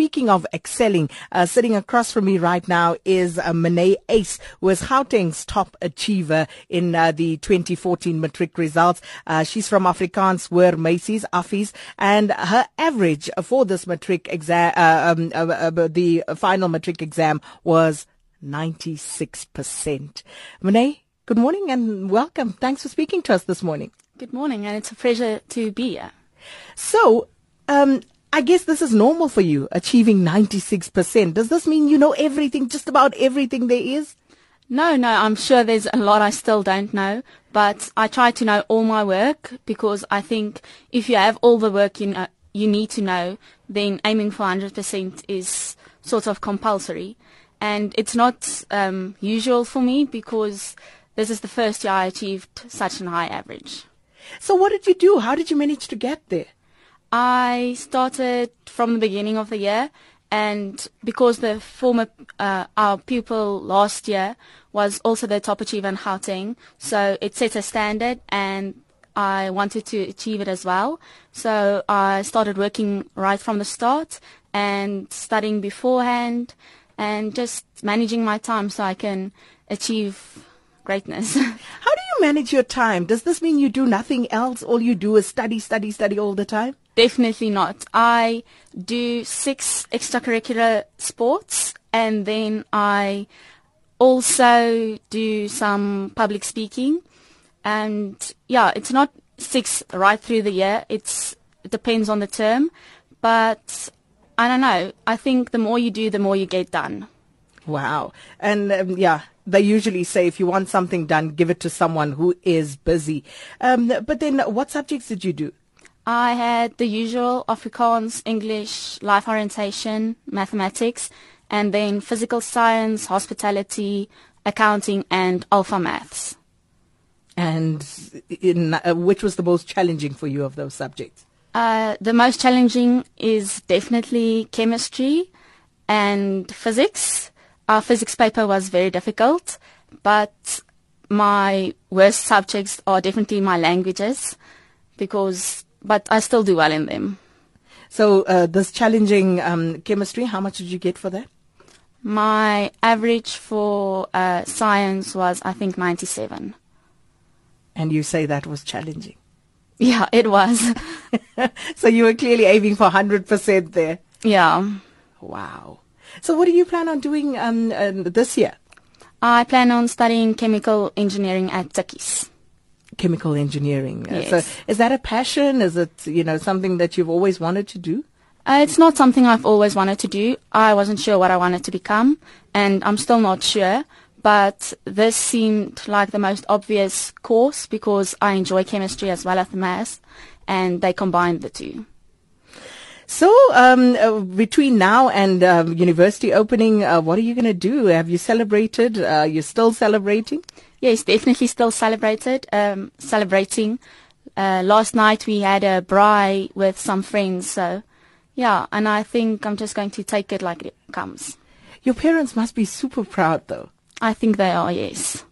speaking of excelling, uh, sitting across from me right now is uh, Minét Uys, who is Gauteng's top achiever in uh, the 2014 matric results. Uh, she's from Afrikaans Hoër Meisies, Affies, and her average for this matric exam, uh, um, uh, uh, the final matric exam was 96%. Monet, good morning and welcome. Thanks for speaking to us this morning. Good morning, and it's a pleasure to be here. So, um, I guess this is normal for you, achieving 96%. Does this mean you know everything, just about everything there is? No, no, I'm sure there's a lot I still don't know, but I try to know all my work because I think if you have all the work you know, you need to know, then aiming for 100% is sort of compulsory. And it's not um, usual for me because this is the first year I achieved such an high average. So what did you do? How did you manage to get there? I started from the beginning of the year, and because the former uh, our pupil last year was also the top achiever in Gauteng, so it set a standard, and I wanted to achieve it as well. So I started working right from the start and studying beforehand, and just managing my time so I can achieve greatness. How do you manage your time? Does this mean you do nothing else? All you do is study, study, study all the time? Definitely not. I do six extracurricular sports and then I also do some public speaking. And yeah, it's not six right through the year. It's, it depends on the term. But I don't know. I think the more you do, the more you get done. Wow. And um, yeah, they usually say if you want something done, give it to someone who is busy. Um, but then what subjects did you do? I had the usual Afrikaans, English, life orientation, mathematics, and then physical science, hospitality, accounting, and alpha maths. And in, uh, which was the most challenging for you of those subjects? Uh, the most challenging is definitely chemistry and physics. Our physics paper was very difficult, but my worst subjects are definitely my languages because but I still do well in them. So uh, this challenging um, chemistry, how much did you get for that? My average for uh, science was, I think, 97. And you say that was challenging? Yeah, it was. so you were clearly aiming for 100% there? Yeah. Wow. So what do you plan on doing um, uh, this year? I plan on studying chemical engineering at Tukkies chemical engineering. Yes. So is that a passion? Is it, you know, something that you've always wanted to do? Uh, it's not something I've always wanted to do. I wasn't sure what I wanted to become, and I'm still not sure. But this seemed like the most obvious course because I enjoy chemistry as well as the maths, and they combined the two. So, um, uh, between now and um, university opening, uh, what are you going to do? Have you celebrated? Uh, you're still celebrating? Yes, definitely still celebrated. Um, celebrating. Uh, last night we had a braai with some friends. So, yeah, and I think I'm just going to take it like it comes. Your parents must be super proud, though. I think they are. Yes.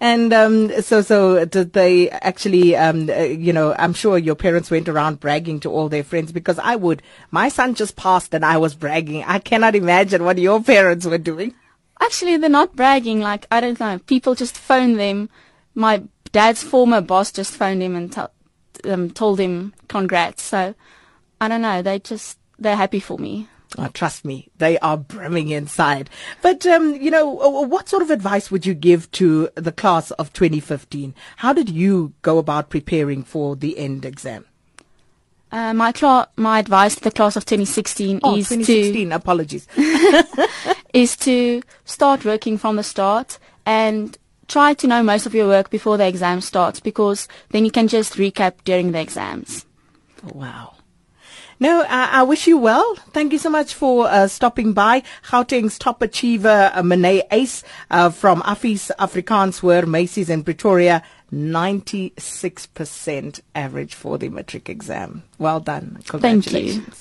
And um, so, so did they actually? Um, uh, you know, I'm sure your parents went around bragging to all their friends because I would. My son just passed, and I was bragging. I cannot imagine what your parents were doing. Actually, they're not bragging. Like I don't know. People just phone them. My dad's former boss just phoned him and t- um, told him congrats. So I don't know. They just they're happy for me. Oh, trust me, they are brimming inside. But, um, you know, what sort of advice would you give to the class of 2015? How did you go about preparing for the end exam? Uh, my cl- my advice to the class of 2016 oh, is 2016, to apologies, is to start working from the start and try to know most of your work before the exam starts because then you can just recap during the exams. Wow. No, I, I, wish you well. Thank you so much for uh, stopping by. Gauteng's top achiever, uh, Minét Uys, uh, from Affies Afrikaans Hoër Meisies in Pretoria, 96% average for the matric exam. Well done. Congratulations. Thank you.